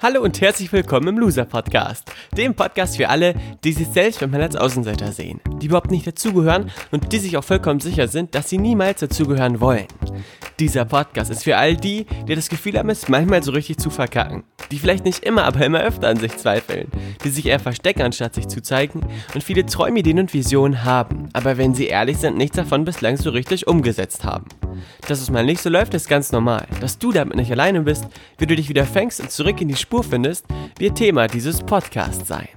Hallo und herzlich willkommen im Loser Podcast, dem Podcast für alle, die sich selbst manchmal als Außenseiter sehen, die überhaupt nicht dazugehören und die sich auch vollkommen sicher sind, dass sie niemals dazugehören wollen. Dieser Podcast ist für all die, die das Gefühl haben, es manchmal so richtig zu verkacken, die vielleicht nicht immer, aber immer öfter an sich zweifeln, die sich eher verstecken, anstatt sich zu zeigen und viele Träume, Ideen und Visionen haben, aber wenn sie ehrlich sind, nichts davon bislang so richtig umgesetzt haben. Dass es mal nicht so läuft, ist ganz normal. Dass du damit nicht alleine bist, wie du dich wieder fängst und zurück in die Spur findest, wird Thema dieses Podcasts sein.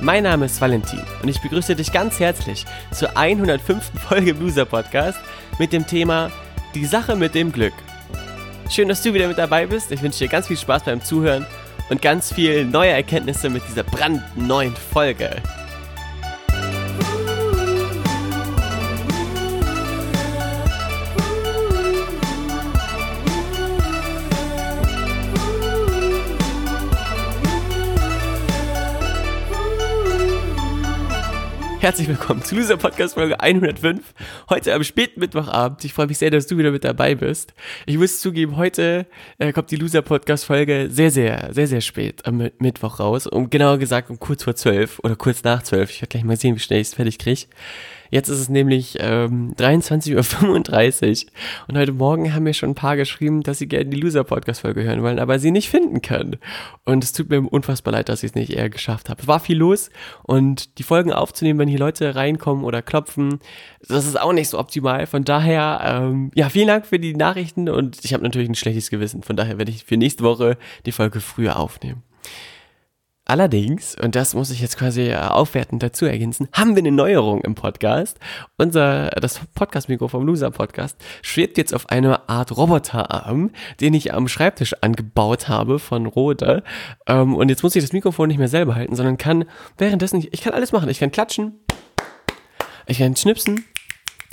Mein Name ist Valentin und ich begrüße dich ganz herzlich zur 105. Folge Loser Podcast mit dem Thema Die Sache mit dem Glück. Schön, dass du wieder mit dabei bist. Ich wünsche dir ganz viel Spaß beim Zuhören und ganz viel neue Erkenntnisse mit dieser brandneuen Folge. Herzlich willkommen zu dieser Podcast-Folge 105. Heute am späten Mittwochabend. Ich freue mich sehr, dass du wieder mit dabei bist. Ich muss zugeben, heute äh, kommt die Loser-Podcast-Folge sehr, sehr, sehr, sehr spät am Mittwoch raus. Um genauer gesagt um kurz vor zwölf oder kurz nach zwölf. Ich werde gleich mal sehen, wie schnell ich es fertig kriege. Jetzt ist es nämlich ähm, 23.35 Uhr und heute Morgen haben mir schon ein paar geschrieben, dass sie gerne die Loser-Podcast-Folge hören wollen, aber sie nicht finden können. Und es tut mir unfassbar leid, dass ich es nicht eher geschafft habe. Es war viel los und die Folgen aufzunehmen, wenn hier Leute reinkommen oder klopfen, das ist auch nicht so optimal. Von daher, ähm, ja, vielen Dank für die Nachrichten und ich habe natürlich ein schlechtes Gewissen. Von daher werde ich für nächste Woche die Folge früher aufnehmen. Allerdings, und das muss ich jetzt quasi äh, aufwertend dazu ergänzen, haben wir eine Neuerung im Podcast. Unser, das Podcast-Mikro vom Loser Podcast schwebt jetzt auf einer Art Roboterarm, den ich am Schreibtisch angebaut habe von Rode. Ähm, und jetzt muss ich das Mikrofon nicht mehr selber halten, sondern kann währenddessen, ich kann alles machen. Ich kann klatschen, ich kann schnipsen,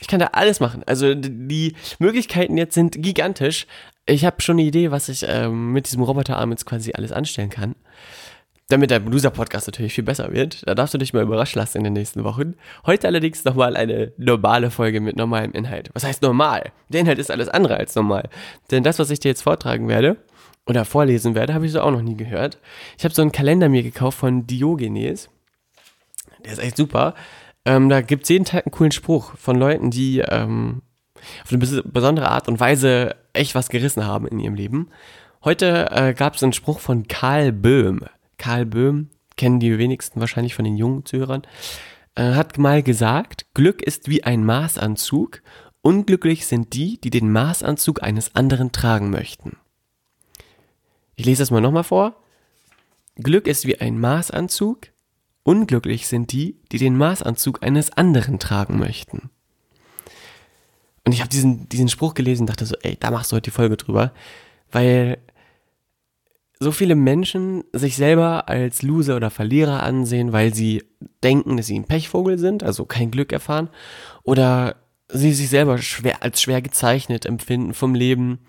ich kann da alles machen. Also die Möglichkeiten jetzt sind gigantisch. Ich habe schon eine Idee, was ich ähm, mit diesem Roboterarm jetzt quasi alles anstellen kann damit der Loser-Podcast natürlich viel besser wird. Da darfst du dich mal überraschen lassen in den nächsten Wochen. Heute allerdings nochmal eine normale Folge mit normalem Inhalt. Was heißt normal? Der Inhalt ist alles andere als normal. Denn das, was ich dir jetzt vortragen werde oder vorlesen werde, habe ich so auch noch nie gehört. Ich habe so einen Kalender mir gekauft von Diogenes. Der ist echt super. Ähm, da gibt es jeden Tag einen coolen Spruch von Leuten, die ähm, auf eine besondere Art und Weise echt was gerissen haben in ihrem Leben. Heute äh, gab es einen Spruch von Karl Böhm. Karl Böhm, kennen die wenigsten wahrscheinlich von den jungen Zuhörern, äh, hat mal gesagt, Glück ist wie ein Maßanzug, unglücklich sind die, die den Maßanzug eines anderen tragen möchten. Ich lese das mal nochmal vor. Glück ist wie ein Maßanzug, unglücklich sind die, die den Maßanzug eines anderen tragen möchten. Und ich habe diesen, diesen Spruch gelesen und dachte so, ey, da machst du heute die Folge drüber, weil so viele Menschen sich selber als Loser oder Verlierer ansehen, weil sie denken, dass sie ein Pechvogel sind, also kein Glück erfahren, oder sie sich selber schwer als schwer gezeichnet empfinden vom Leben,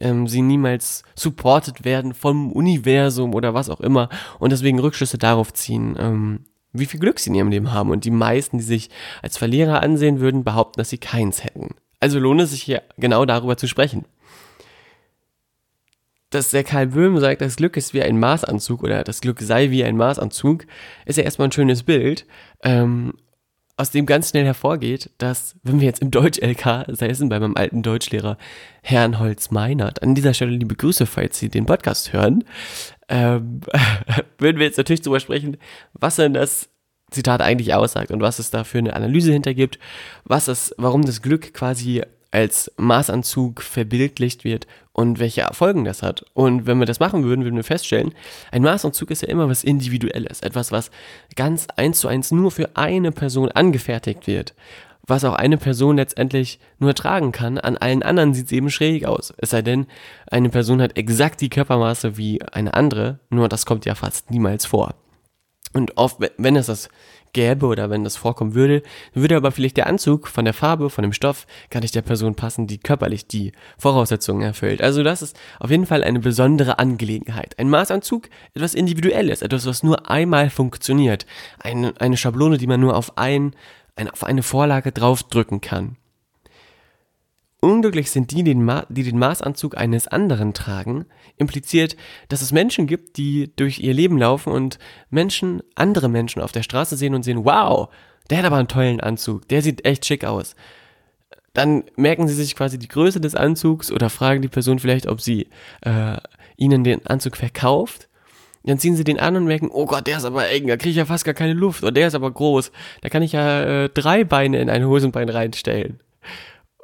ähm, sie niemals supported werden vom Universum oder was auch immer und deswegen Rückschlüsse darauf ziehen, ähm, wie viel Glück sie in ihrem Leben haben. Und die meisten, die sich als Verlierer ansehen würden, behaupten, dass sie keins hätten. Also lohnt es sich hier genau darüber zu sprechen dass der Karl Böhm sagt, das Glück ist wie ein Maßanzug oder das Glück sei wie ein Maßanzug, ist ja erstmal ein schönes Bild, ähm, aus dem ganz schnell hervorgeht, dass, wenn wir jetzt im Deutsch-LK säßen, bei meinem alten Deutschlehrer Herrn Holz-Meinert, an dieser Stelle liebe Grüße, falls Sie den Podcast hören, ähm, würden wir jetzt natürlich darüber sprechen, was denn das Zitat eigentlich aussagt und was es da für eine Analyse hintergibt, was es, warum das Glück quasi als Maßanzug verbildlicht wird und welche Folgen das hat. Und wenn wir das machen würden, würden wir feststellen, ein Maßanzug ist ja immer was Individuelles, etwas, was ganz eins zu eins nur für eine Person angefertigt wird, was auch eine Person letztendlich nur tragen kann. An allen anderen sieht es eben schräg aus. Es sei denn, eine Person hat exakt die Körpermaße wie eine andere, nur das kommt ja fast niemals vor. Und oft, wenn es das gäbe oder wenn das vorkommen würde, würde aber vielleicht der Anzug von der Farbe, von dem Stoff gar nicht der Person passen, die körperlich die Voraussetzungen erfüllt. Also das ist auf jeden Fall eine besondere Angelegenheit. Ein Maßanzug, etwas Individuelles, etwas, was nur einmal funktioniert. Eine, eine Schablone, die man nur auf, ein, ein, auf eine Vorlage draufdrücken kann. Unglücklich sind die, die den Maßanzug eines anderen tragen, impliziert, dass es Menschen gibt, die durch ihr Leben laufen und Menschen, andere Menschen auf der Straße sehen und sehen, wow, der hat aber einen tollen Anzug, der sieht echt schick aus. Dann merken sie sich quasi die Größe des Anzugs oder fragen die Person vielleicht, ob sie äh, ihnen den Anzug verkauft. Dann ziehen sie den an und merken, oh Gott, der ist aber eng, da kriege ich ja fast gar keine Luft. Oder der ist aber groß, da kann ich ja äh, drei Beine in ein Hosenbein reinstellen.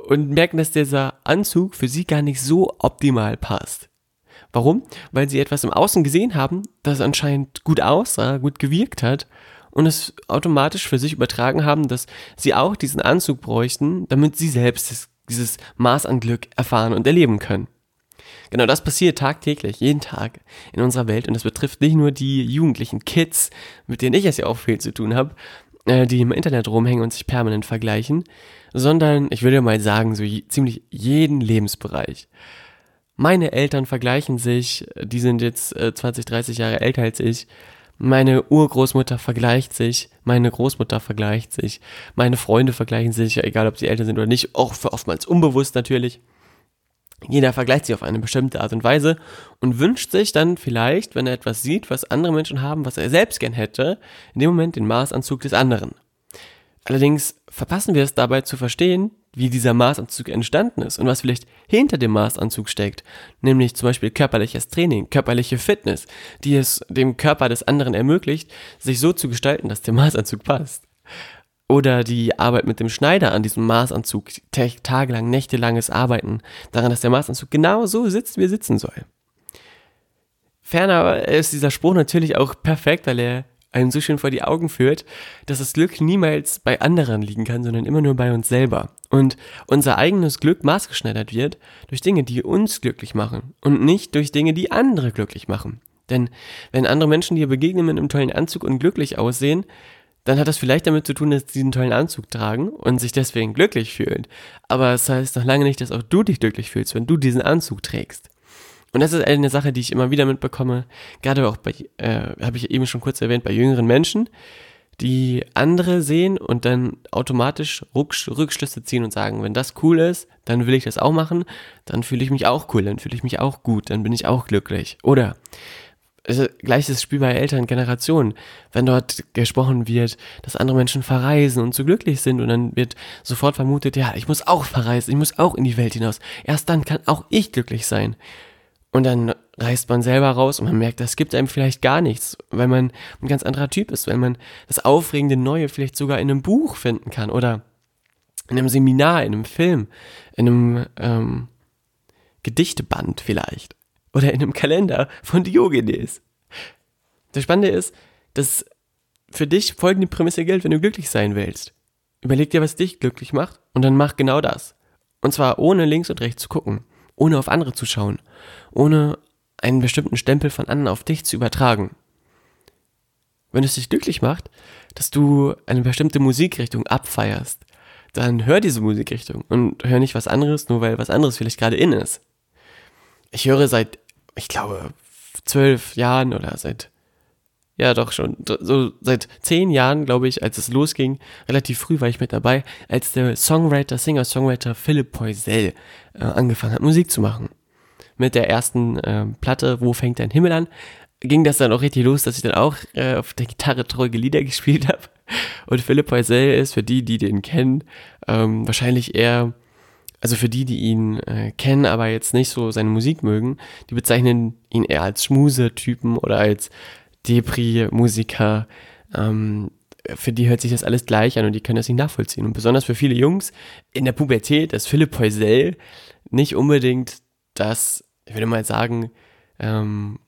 Und merken, dass dieser Anzug für sie gar nicht so optimal passt. Warum? Weil sie etwas im Außen gesehen haben, das anscheinend gut aussah, gut gewirkt hat und es automatisch für sich übertragen haben, dass sie auch diesen Anzug bräuchten, damit sie selbst dieses Maß an Glück erfahren und erleben können. Genau das passiert tagtäglich, jeden Tag in unserer Welt und das betrifft nicht nur die jugendlichen Kids, mit denen ich es ja auch viel zu tun habe, äh, die im Internet rumhängen und sich permanent vergleichen, sondern ich würde mal sagen, so ziemlich jeden Lebensbereich. Meine Eltern vergleichen sich, die sind jetzt 20, äh, 30 Jahre älter als ich. Meine Urgroßmutter vergleicht sich, meine Großmutter vergleicht sich, meine Freunde vergleichen sich, egal ob sie älter sind oder nicht, auch für oftmals unbewusst natürlich. Jeder vergleicht sich auf eine bestimmte Art und Weise und wünscht sich dann vielleicht, wenn er etwas sieht, was andere Menschen haben, was er selbst gern hätte, in dem Moment den Maßanzug des anderen. Allerdings verpassen wir es dabei zu verstehen, wie dieser Maßanzug entstanden ist und was vielleicht hinter dem Maßanzug steckt, nämlich zum Beispiel körperliches Training, körperliche Fitness, die es dem Körper des anderen ermöglicht, sich so zu gestalten, dass der Maßanzug passt. Oder die Arbeit mit dem Schneider an diesem Maßanzug, tagelang, nächtelanges Arbeiten, daran, dass der Maßanzug genau so sitzt, wie er sitzen soll. Ferner ist dieser Spruch natürlich auch perfekt, weil er einem so schön vor die Augen führt, dass das Glück niemals bei anderen liegen kann, sondern immer nur bei uns selber. Und unser eigenes Glück maßgeschneidert wird durch Dinge, die uns glücklich machen und nicht durch Dinge, die andere glücklich machen. Denn wenn andere Menschen dir begegnen mit einem tollen Anzug und glücklich aussehen, dann hat das vielleicht damit zu tun, dass sie diesen tollen Anzug tragen und sich deswegen glücklich fühlen. Aber es das heißt noch lange nicht, dass auch du dich glücklich fühlst, wenn du diesen Anzug trägst. Und das ist eine Sache, die ich immer wieder mitbekomme, gerade auch bei, äh, habe ich eben schon kurz erwähnt, bei jüngeren Menschen, die andere sehen und dann automatisch Rückschlüsse ziehen und sagen, wenn das cool ist, dann will ich das auch machen, dann fühle ich mich auch cool, dann fühle ich mich auch gut, dann bin ich auch glücklich. Oder also gleiches Spiel bei älteren Generationen, wenn dort gesprochen wird, dass andere Menschen verreisen und so glücklich sind und dann wird sofort vermutet, ja, ich muss auch verreisen, ich muss auch in die Welt hinaus. Erst dann kann auch ich glücklich sein. Und dann reist man selber raus und man merkt, das gibt einem vielleicht gar nichts, weil man ein ganz anderer Typ ist, weil man das aufregende Neue vielleicht sogar in einem Buch finden kann oder in einem Seminar, in einem Film, in einem ähm, Gedichteband vielleicht oder in einem Kalender von Diogenes. Das Spannende ist, dass für dich folgende Prämisse gilt, wenn du glücklich sein willst. Überleg dir, was dich glücklich macht und dann mach genau das. Und zwar ohne links und rechts zu gucken ohne auf andere zu schauen, ohne einen bestimmten Stempel von anderen auf dich zu übertragen. Wenn es dich glücklich macht, dass du eine bestimmte Musikrichtung abfeierst, dann hör diese Musikrichtung und hör nicht was anderes, nur weil was anderes vielleicht gerade in ist. Ich höre seit, ich glaube, zwölf Jahren oder seit ja, doch schon. So seit zehn Jahren, glaube ich, als es losging, relativ früh war ich mit dabei, als der Songwriter, Singer-Songwriter Philipp Poisel äh, angefangen hat, Musik zu machen. Mit der ersten äh, Platte, Wo fängt dein Himmel an, ging das dann auch richtig los, dass ich dann auch äh, auf der Gitarre treue Lieder gespielt habe. Und Philipp Poisel ist für die, die den kennen, ähm, wahrscheinlich eher also für die, die ihn äh, kennen, aber jetzt nicht so seine Musik mögen, die bezeichnen ihn eher als Schmuse-Typen oder als Depri-Musiker, ähm, für die hört sich das alles gleich an und die können das nicht nachvollziehen. Und besonders für viele Jungs in der Pubertät ist Philipp Poisel nicht unbedingt das, ich würde mal sagen, ähm,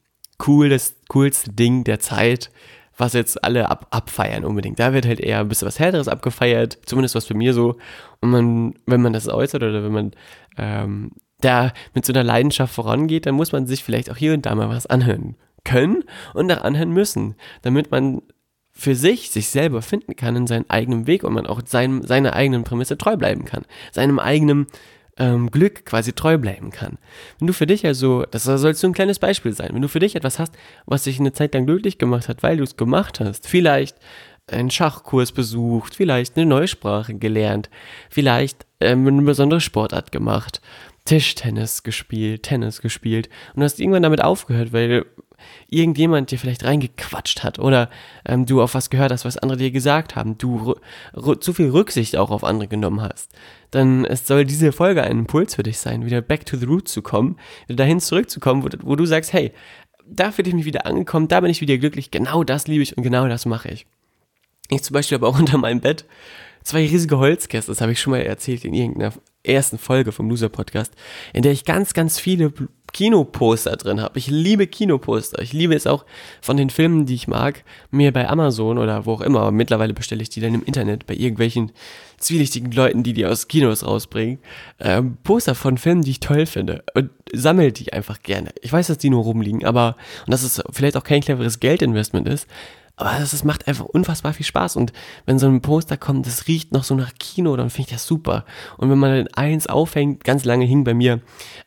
cool, das coolste Ding der Zeit, was jetzt alle ab, abfeiern unbedingt. Da wird halt eher ein bisschen was Härteres abgefeiert, zumindest was für mir so. Und man, wenn man das äußert oder wenn man ähm, da mit so einer Leidenschaft vorangeht, dann muss man sich vielleicht auch hier und da mal was anhören können und auch anhören müssen, damit man für sich, sich selber finden kann in seinem eigenen Weg und man auch seinem, seiner eigenen Prämisse treu bleiben kann, seinem eigenen ähm, Glück quasi treu bleiben kann. Wenn du für dich also, das soll so ein kleines Beispiel sein, wenn du für dich etwas hast, was dich eine Zeit lang glücklich gemacht hat, weil du es gemacht hast, vielleicht einen Schachkurs besucht, vielleicht eine neue Sprache gelernt, vielleicht ähm, eine besondere Sportart gemacht, Tischtennis gespielt, Tennis gespielt und hast irgendwann damit aufgehört, weil irgendjemand dir vielleicht reingequatscht hat oder ähm, du auf was gehört hast, was andere dir gesagt haben, du zu viel Rücksicht auch auf andere genommen hast, dann es soll diese Folge ein Impuls für dich sein, wieder back to the root zu kommen, wieder dahin zurückzukommen, wo, wo du sagst, hey, da fühle ich mich wieder angekommen, da bin ich wieder glücklich, genau das liebe ich und genau das mache ich. Ich zum Beispiel habe auch unter meinem Bett zwei riesige Holzkästen, das habe ich schon mal erzählt in irgendeiner ersten Folge vom Loser Podcast, in der ich ganz, ganz viele Kinoposter drin habe. Ich liebe Kinoposter. Ich liebe es auch von den Filmen, die ich mag, mir bei Amazon oder wo auch immer, mittlerweile bestelle ich die dann im Internet bei irgendwelchen zwielichtigen Leuten, die die aus Kinos rausbringen, äh, Poster von Filmen, die ich toll finde und sammle die einfach gerne. Ich weiß, dass die nur rumliegen, aber und dass es vielleicht auch kein cleveres Geldinvestment ist, aber das macht einfach unfassbar viel Spaß. Und wenn so ein Poster kommt, das riecht noch so nach Kino, dann finde ich das super. Und wenn man dann eins aufhängt, ganz lange hing bei mir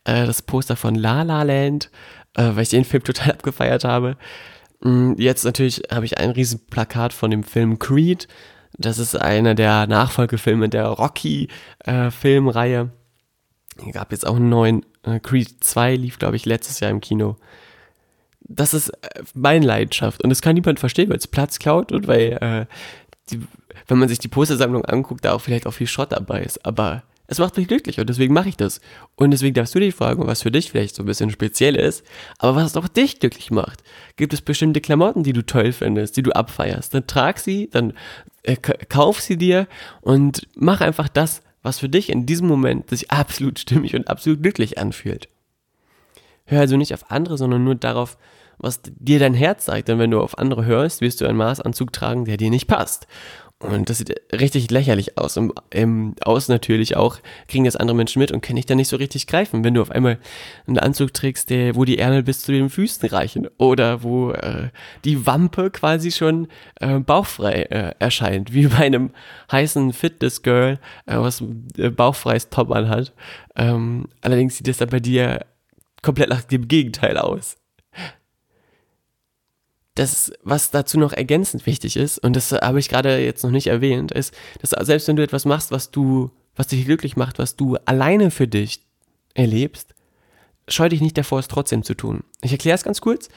äh, das Poster von La La Land, äh, weil ich den Film total abgefeiert habe. Mm, jetzt natürlich habe ich ein riesen Plakat von dem Film Creed. Das ist einer der Nachfolgefilme der Rocky-Filmreihe. Äh, gab jetzt auch einen neuen. Äh, Creed 2 lief, glaube ich, letztes Jahr im Kino das ist äh, meine Leidenschaft. Und das kann niemand verstehen, weil es Platz klaut und weil, äh, die, wenn man sich die Postersammlung anguckt, da auch vielleicht auch viel Schrott dabei ist. Aber es macht mich glücklich und deswegen mache ich das. Und deswegen darfst du dich fragen, was für dich vielleicht so ein bisschen speziell ist, aber was auch dich glücklich macht. Gibt es bestimmte Klamotten, die du toll findest, die du abfeierst? Dann trag sie, dann äh, kauf sie dir und mach einfach das, was für dich in diesem Moment sich absolut stimmig und absolut glücklich anfühlt. Hör also nicht auf andere, sondern nur darauf, was dir dein Herz sagt. Denn wenn du auf andere hörst, wirst du einen Maßanzug tragen, der dir nicht passt. Und das sieht richtig lächerlich aus. Und im Außen natürlich auch kriegen das andere Menschen mit und können dich dann nicht so richtig greifen. Wenn du auf einmal einen Anzug trägst, der, wo die Ärmel bis zu den Füßen reichen oder wo äh, die Wampe quasi schon äh, bauchfrei äh, erscheint, wie bei einem heißen Fitness-Girl, äh, was äh, bauchfreies Top anhat. Ähm, allerdings sieht das dann bei dir komplett nach dem Gegenteil aus. Das, was dazu noch ergänzend wichtig ist, und das habe ich gerade jetzt noch nicht erwähnt, ist, dass selbst wenn du etwas machst, was du, was dich glücklich macht, was du alleine für dich erlebst, scheu dich nicht davor, es trotzdem zu tun. Ich erkläre es ganz kurz.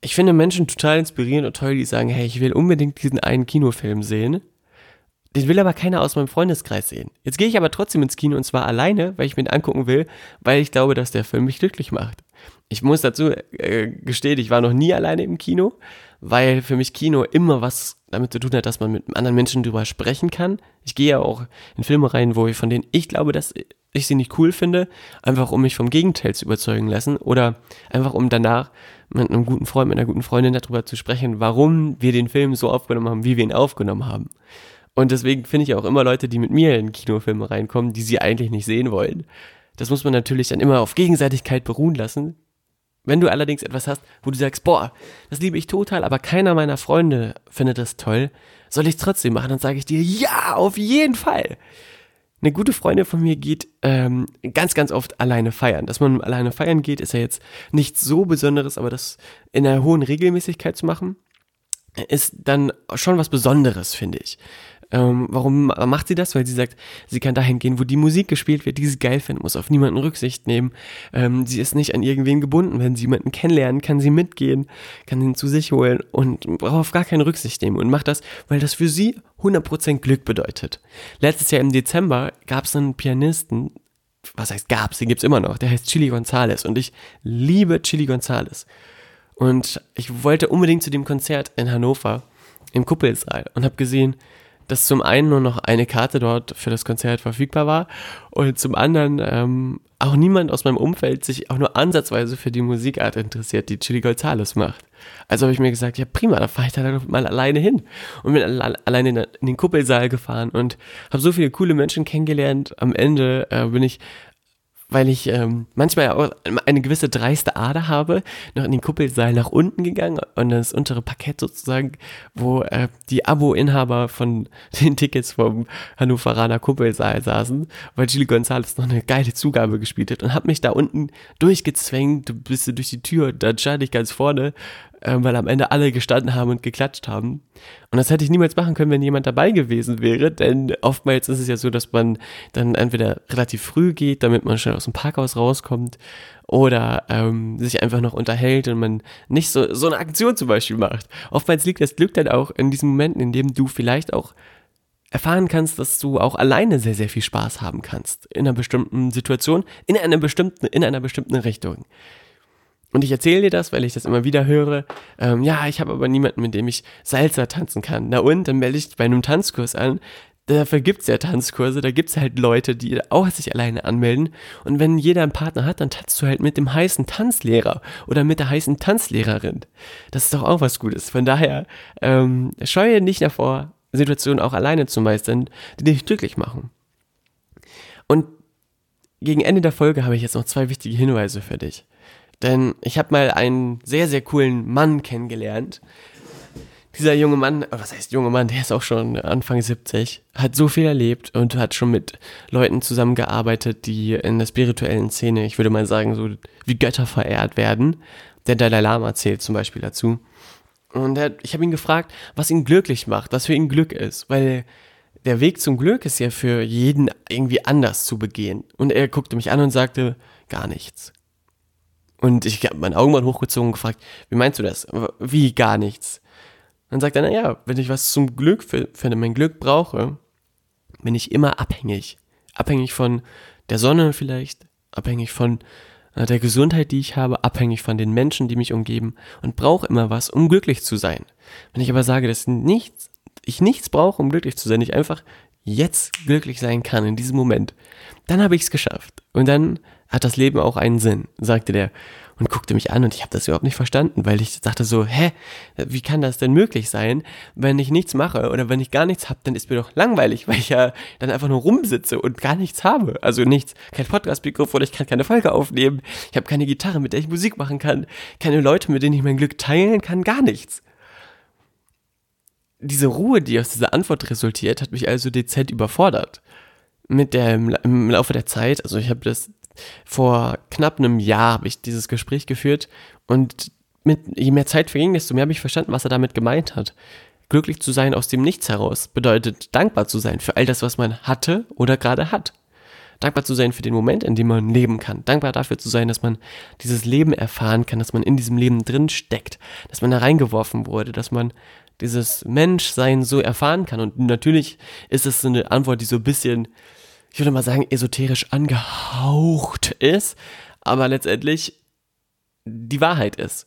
Ich finde Menschen total inspirierend und toll, die sagen, hey, ich will unbedingt diesen einen Kinofilm sehen. Den will aber keiner aus meinem Freundeskreis sehen. Jetzt gehe ich aber trotzdem ins Kino und zwar alleine, weil ich mir den angucken will, weil ich glaube, dass der Film mich glücklich macht. Ich muss dazu äh, gestehen, ich war noch nie alleine im Kino, weil für mich Kino immer was damit zu tun hat, dass man mit anderen Menschen drüber sprechen kann. Ich gehe ja auch in Filme rein, wo ich von denen ich glaube, dass ich sie nicht cool finde, einfach um mich vom Gegenteil zu überzeugen lassen oder einfach um danach mit einem guten Freund, mit einer guten Freundin darüber zu sprechen, warum wir den Film so aufgenommen haben, wie wir ihn aufgenommen haben. Und deswegen finde ich auch immer Leute, die mit mir in Kinofilme reinkommen, die sie eigentlich nicht sehen wollen. Das muss man natürlich dann immer auf Gegenseitigkeit beruhen lassen. Wenn du allerdings etwas hast, wo du sagst, boah, das liebe ich total, aber keiner meiner Freunde findet das toll, soll ich es trotzdem machen? Dann sage ich dir, ja, auf jeden Fall. Eine gute Freundin von mir geht ähm, ganz, ganz oft alleine feiern. Dass man alleine feiern geht, ist ja jetzt nichts so Besonderes, aber das in einer hohen Regelmäßigkeit zu machen, ist dann schon was Besonderes, finde ich. Ähm, warum macht sie das? Weil sie sagt, sie kann dahin gehen, wo die Musik gespielt wird, die sie geil findet, muss auf niemanden Rücksicht nehmen. Ähm, sie ist nicht an irgendwen gebunden. Wenn sie jemanden kennenlernen, kann sie mitgehen, kann ihn zu sich holen und braucht auf gar keine Rücksicht nehmen und macht das, weil das für sie 100% Glück bedeutet. Letztes Jahr im Dezember gab es einen Pianisten, was heißt gab's, den gibt's immer noch, der heißt Chili Gonzales und ich liebe Chili Gonzales. Und ich wollte unbedingt zu dem Konzert in Hannover im Kuppelsaal und habe gesehen, dass zum einen nur noch eine Karte dort für das Konzert verfügbar war und zum anderen ähm, auch niemand aus meinem Umfeld sich auch nur ansatzweise für die Musikart interessiert, die Chili Gonzales macht. Also habe ich mir gesagt, ja prima, da fahre ich da mal alleine hin und bin alleine in den Kuppelsaal gefahren und habe so viele coole Menschen kennengelernt. Am Ende äh, bin ich weil ich ähm, manchmal auch eine gewisse dreiste Ader habe, noch in den Kuppelsaal nach unten gegangen und das untere Parkett sozusagen, wo äh, die Abo-Inhaber von den Tickets vom Hannoveraner Kuppelsaal saßen, weil Gilles González noch eine geile Zugabe gespielt hat und habe mich da unten durchgezwängt, bis durch die Tür, da stand ich ganz vorne äh, weil am Ende alle gestanden haben und geklatscht haben. Und das hätte ich niemals machen können, wenn jemand dabei gewesen wäre, denn oftmals ist es ja so, dass man dann entweder relativ früh geht, damit man schnell aus dem Parkhaus rauskommt, oder ähm, sich einfach noch unterhält und man nicht so, so eine Aktion zum Beispiel macht. Oftmals liegt das Glück dann auch in diesen Momenten, in dem du vielleicht auch erfahren kannst, dass du auch alleine sehr, sehr viel Spaß haben kannst in einer bestimmten Situation, in einer bestimmten, in einer bestimmten Richtung. Und ich erzähle dir das, weil ich das immer wieder höre. Ähm, ja, ich habe aber niemanden, mit dem ich Salsa tanzen kann. Na und, dann melde ich bei einem Tanzkurs an. Dafür gibt's ja Tanzkurse, da gibt's halt Leute, die auch sich alleine anmelden. Und wenn jeder einen Partner hat, dann tanzt du halt mit dem heißen Tanzlehrer oder mit der heißen Tanzlehrerin. Das ist doch auch was Gutes. Von daher, ähm, scheue nicht davor, Situationen auch alleine zu meistern, die dich glücklich machen. Und gegen Ende der Folge habe ich jetzt noch zwei wichtige Hinweise für dich. Denn ich habe mal einen sehr, sehr coolen Mann kennengelernt. Dieser junge Mann, oh, was heißt junge Mann, der ist auch schon Anfang 70, hat so viel erlebt und hat schon mit Leuten zusammengearbeitet, die in der spirituellen Szene, ich würde mal sagen, so wie Götter verehrt werden. Der Dalai Lama zählt zum Beispiel dazu. Und er, ich habe ihn gefragt, was ihn glücklich macht, was für ihn Glück ist, weil der Weg zum Glück ist ja für jeden irgendwie anders zu begehen. Und er guckte mich an und sagte, gar nichts. Und ich habe meinen Augenbrauen hochgezogen und gefragt, wie meinst du das? Wie gar nichts? Dann sagt er, naja, wenn ich was zum Glück für mein Glück brauche, bin ich immer abhängig. Abhängig von der Sonne vielleicht, abhängig von äh, der Gesundheit, die ich habe, abhängig von den Menschen, die mich umgeben und brauche immer was, um glücklich zu sein. Wenn ich aber sage, dass nichts, ich nichts brauche, um glücklich zu sein, ich einfach jetzt glücklich sein kann in diesem Moment, dann habe ich es geschafft. Und dann hat das Leben auch einen Sinn, sagte der und guckte mich an und ich habe das überhaupt nicht verstanden, weil ich dachte so, hä, wie kann das denn möglich sein, wenn ich nichts mache oder wenn ich gar nichts habe, dann ist mir doch langweilig, weil ich ja dann einfach nur rumsitze und gar nichts habe. Also nichts, kein Podcast-Mikrofon, ich kann keine Folge aufnehmen, ich habe keine Gitarre, mit der ich Musik machen kann, keine Leute, mit denen ich mein Glück teilen kann, gar nichts. Diese Ruhe, die aus dieser Antwort resultiert, hat mich also dezent überfordert. Mit der im Laufe der Zeit, also ich habe das vor knapp einem Jahr habe ich dieses Gespräch geführt und mit, je mehr Zeit verging, desto mehr habe ich verstanden, was er damit gemeint hat. Glücklich zu sein aus dem Nichts heraus bedeutet dankbar zu sein für all das, was man hatte oder gerade hat. Dankbar zu sein für den Moment, in dem man leben kann. Dankbar dafür zu sein, dass man dieses Leben erfahren kann, dass man in diesem Leben drin steckt, dass man da reingeworfen wurde, dass man dieses Menschsein so erfahren kann. Und natürlich ist es eine Antwort, die so ein bisschen ich würde mal sagen, esoterisch angehaucht ist, aber letztendlich die Wahrheit ist.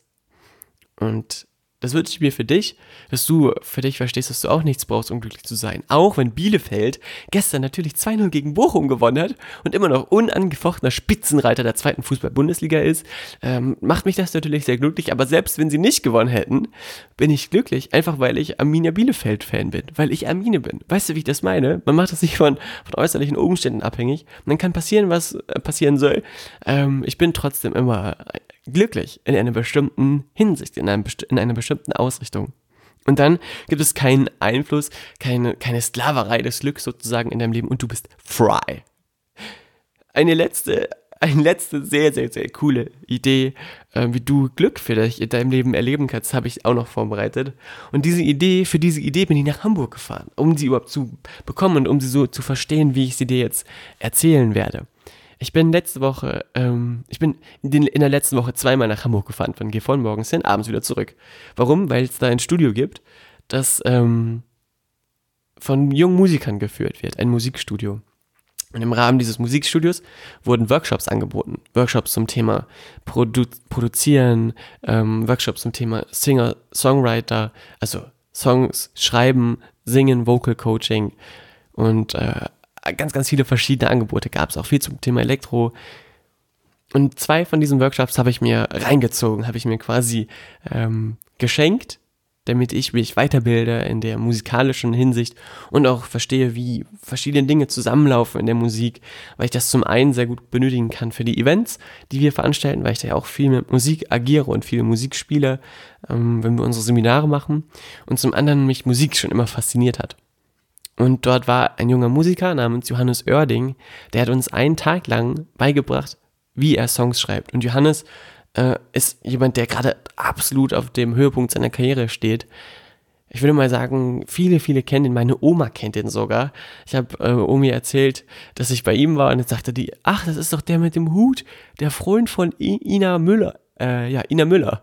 Und das wünsche ich mir für dich, dass du für dich verstehst, dass du auch nichts brauchst, um glücklich zu sein. Auch wenn Bielefeld gestern natürlich 2-0 gegen Bochum gewonnen hat und immer noch unangefochtener Spitzenreiter der zweiten Fußball-Bundesliga ist, ähm, macht mich das natürlich sehr glücklich. Aber selbst wenn sie nicht gewonnen hätten, bin ich glücklich, einfach weil ich Arminia Bielefeld-Fan bin, weil ich Armine bin. Weißt du, wie ich das meine? Man macht das nicht von, von äußerlichen Umständen abhängig. Und dann kann passieren, was äh, passieren soll. Ähm, ich bin trotzdem immer glücklich in einer bestimmten Hinsicht, in, einem, in einer bestimmten Ausrichtung. Und dann gibt es keinen Einfluss, keine, keine Sklaverei des Glücks sozusagen in deinem Leben und du bist frei. Eine letzte, eine letzte sehr, sehr, sehr coole Idee, äh, wie du Glück für dich in deinem Leben erleben kannst, habe ich auch noch vorbereitet. Und diese Idee, für diese Idee bin ich nach Hamburg gefahren, um sie überhaupt zu bekommen und um sie so zu verstehen, wie ich sie dir jetzt erzählen werde. Ich bin letzte Woche, ähm, ich bin in, den, in, der letzten Woche zweimal nach Hamburg gefahren, von Gifhorn morgens hin, abends wieder zurück. Warum? Weil es da ein Studio gibt, das ähm, von jungen Musikern geführt wird, ein Musikstudio. Und im Rahmen dieses Musikstudios wurden Workshops angeboten. Workshops zum Thema Produ Produzieren, ähm, Workshops zum Thema Singer, Songwriter, also Songs schreiben, singen, Vocal Coaching und äh, ganz, ganz viele verschiedene Angebote gab es, auch viel zum Thema Elektro. Und zwei von diesen Workshops habe ich mir reingezogen, habe ich mir quasi ähm, geschenkt, damit ich mich weiterbilde in der musikalischen Hinsicht und auch verstehe, wie verschiedene Dinge zusammenlaufen in der Musik, weil ich das zum einen sehr gut benötigen kann für die Events, die wir veranstalten, weil ich da ja auch viel mit Musik agiere und viele Musik spiele, ähm, wenn wir unsere Seminare machen und zum anderen mich Musik schon immer fasziniert hat. Und dort war ein junger Musiker namens Johannes Oerding, der hat uns einen Tag lang beigebracht, wie er Songs schreibt. Und Johannes äh, ist jemand, der gerade absolut auf dem Höhepunkt seiner Karriere steht. Ich würde mal sagen, viele, viele kennen ihn. Meine Oma kennt ihn sogar. Ich habe äh, Omi erzählt, dass ich bei ihm war und jetzt sagte die, ach, das ist doch der mit dem Hut, der Freund von I Ina Müller. Äh, ja, Ina Müller.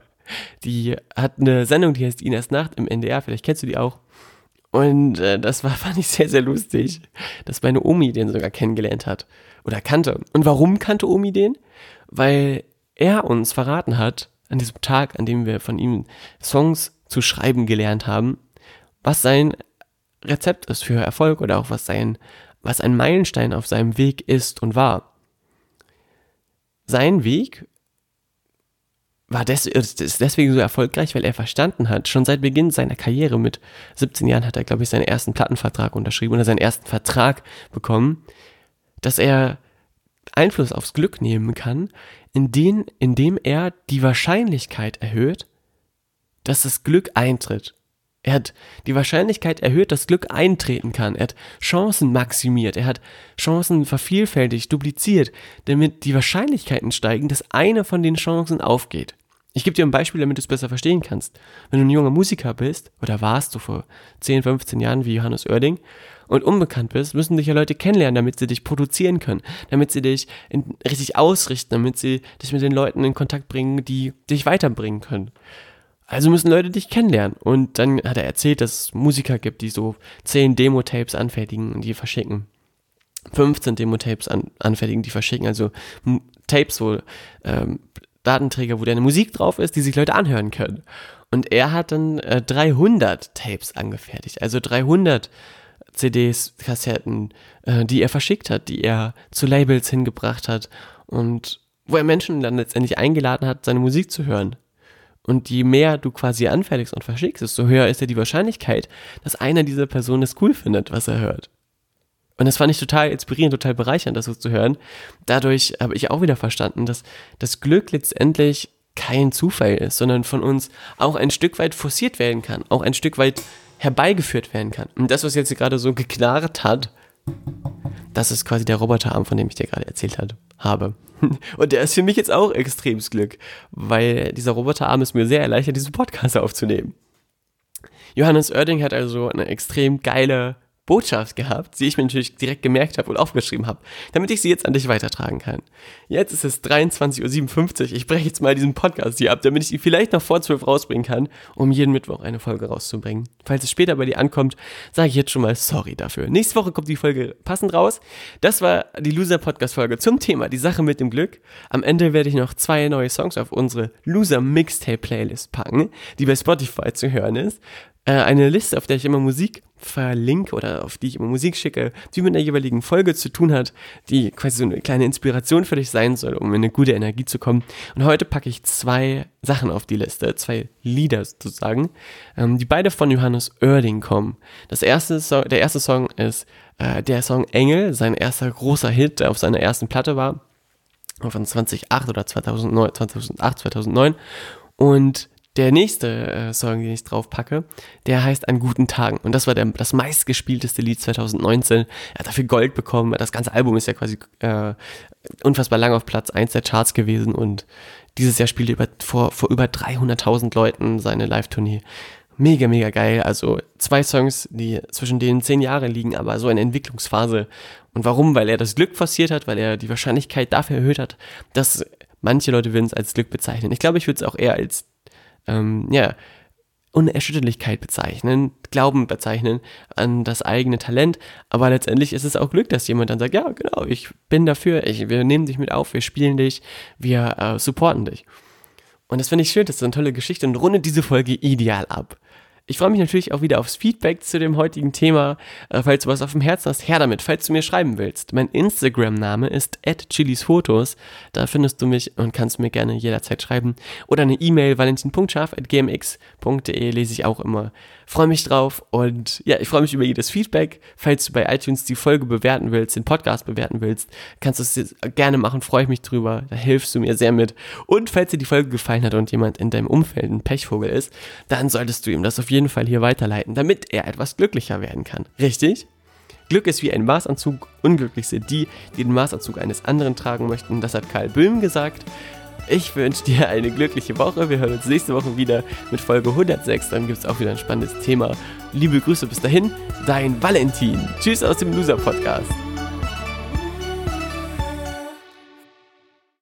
Die hat eine Sendung, die heißt Inas Nacht im NDR, vielleicht kennst du die auch. Und äh, das war, fand ich sehr, sehr lustig, dass meine Omi den sogar kennengelernt hat oder kannte. Und warum kannte Omi den? Weil er uns verraten hat, an diesem Tag, an dem wir von ihm Songs zu schreiben gelernt haben, was sein Rezept ist für Erfolg oder auch was sein, was ein Meilenstein auf seinem Weg ist und war. Sein Weg war des, ist deswegen so erfolgreich, weil er verstanden hat, schon seit Beginn seiner Karriere mit 17 Jahren hat er, glaube ich, seinen ersten Plattenvertrag unterschrieben oder seinen ersten Vertrag bekommen, dass er Einfluss aufs Glück nehmen kann, indem, indem er die Wahrscheinlichkeit erhöht, dass das Glück eintritt. Er hat die Wahrscheinlichkeit erhöht, dass Glück eintreten kann. Er hat Chancen maximiert. Er hat Chancen vervielfältigt, dupliziert, damit die Wahrscheinlichkeiten steigen, dass eine von den Chancen aufgeht. Ich gebe dir ein Beispiel, damit du es besser verstehen kannst. Wenn du ein junger Musiker bist, oder warst du vor 10, 15 Jahren wie Johannes Oerding, und unbekannt bist, müssen dich ja Leute kennenlernen, damit sie dich produzieren können, damit sie dich in, richtig ausrichten, damit sie dich mit den Leuten in Kontakt bringen, die dich weiterbringen können. Also müssen Leute dich kennenlernen. Und dann hat er erzählt, dass es Musiker gibt, die so 10 Demo-Tapes anfertigen und die verschicken. 15 Demo-Tapes an, anfertigen, die verschicken. Also Tapes, wo ähm, Datenträger, wo deine Musik drauf ist, die sich Leute anhören können. Und er hat dann äh, 300 Tapes angefertigt, also 300 CDs, Kassetten, äh, die er verschickt hat, die er zu Labels hingebracht hat und wo er Menschen dann letztendlich eingeladen hat, seine Musik zu hören. Und je mehr du quasi anfertigst und verschickst, desto höher ist ja die Wahrscheinlichkeit, dass einer dieser Personen es cool findet, was er hört. Und das fand ich total inspirierend, total bereichernd, das so zu hören. Dadurch habe ich auch wieder verstanden, dass das Glück letztendlich kein Zufall ist, sondern von uns auch ein Stück weit forciert werden kann, auch ein Stück weit herbeigeführt werden kann. Und das, was jetzt gerade so geknarrt hat, das ist quasi der Roboterarm, von dem ich dir gerade erzählt hat, habe. Und der ist für mich jetzt auch extremes Glück, weil dieser Roboterarm ist mir sehr erleichtert, diesen Podcast aufzunehmen. Johannes Oerding hat also eine extrem geile Botschaft gehabt, die ich mir natürlich direkt gemerkt habe und aufgeschrieben habe, damit ich sie jetzt an dich weitertragen kann. Jetzt ist es 23.57 Uhr. Ich breche jetzt mal diesen Podcast hier ab, damit ich ihn vielleicht noch vor 12 rausbringen kann, um jeden Mittwoch eine Folge rauszubringen. Falls es später bei dir ankommt, sage ich jetzt schon mal sorry dafür. Nächste Woche kommt die Folge passend raus. Das war die Loser Podcast Folge zum Thema die Sache mit dem Glück. Am Ende werde ich noch zwei neue Songs auf unsere Loser Mixtape Playlist packen, die bei Spotify zu hören ist. Äh, eine Liste, auf der ich immer Musik verlinke oder auf die ich immer Musik schicke, die mit einer jeweiligen Folge zu tun hat, die quasi so eine kleine Inspiration für dich sein soll, um in eine gute Energie zu kommen. Und heute packe ich zwei Sachen auf die Liste, zwei Lieder sozusagen, ähm, die beide von Johannes Oerding kommen. Das erste so der erste Song ist äh, der Song Engel, sein erster großer Hit, der auf seiner ersten Platte war, von 2008 oder 2009, 2008, 2009. Und der nächste äh, Song, den ich drauf packe, der heißt An guten Tagen. Und das war der, das meistgespielteste Lied 2019. Er hat dafür Gold bekommen. Das ganze Album ist ja quasi äh, unfassbar lang auf Platz 1 der Charts gewesen. Und dieses Jahr spielte über, vor, vor über 300.000 Leuten seine Live-Tournee. Mega, mega geil. Also zwei Songs, die zwischen denen zehn Jahre liegen, aber so eine Entwicklungsphase. Und warum? Weil er das Glück forciert hat, weil er die Wahrscheinlichkeit dafür erhöht hat, dass manche Leute würden es als Glück bezeichnen. Ich glaube, ich würde es auch eher als ähm, ja, Unerschütterlichkeit bezeichnen, Glauben bezeichnen an das eigene Talent. Aber letztendlich ist es auch Glück, dass jemand dann sagt, ja, genau, ich bin dafür, ich, wir nehmen dich mit auf, wir spielen dich, wir äh, supporten dich. Und das finde ich schön, das ist eine tolle Geschichte und rundet diese Folge ideal ab. Ich freue mich natürlich auch wieder aufs Feedback zu dem heutigen Thema. Äh, falls du was auf dem Herzen hast, her damit, falls du mir schreiben willst. Mein Instagram-Name ist @chilisfotos. Da findest du mich und kannst mir gerne jederzeit schreiben. Oder eine E-Mail valentin.scharf.gmx.de lese ich auch immer. Freue mich drauf und ja, ich freue mich über jedes Feedback. Falls du bei iTunes die Folge bewerten willst, den Podcast bewerten willst, kannst du es gerne machen, freue ich mich drüber. Da hilfst du mir sehr mit. Und falls dir die Folge gefallen hat und jemand in deinem Umfeld ein Pechvogel ist, dann solltest du ihm das auf jeden Fall hier weiterleiten, damit er etwas glücklicher werden kann. Richtig? Glück ist wie ein Maßanzug, unglücklich sind die, die den Maßanzug eines anderen tragen möchten. Das hat Karl Böhm gesagt. Ich wünsche dir eine glückliche Woche. Wir hören uns nächste Woche wieder mit Folge 106. Dann gibt es auch wieder ein spannendes Thema. Liebe Grüße bis dahin, dein Valentin. Tschüss aus dem Loser Podcast.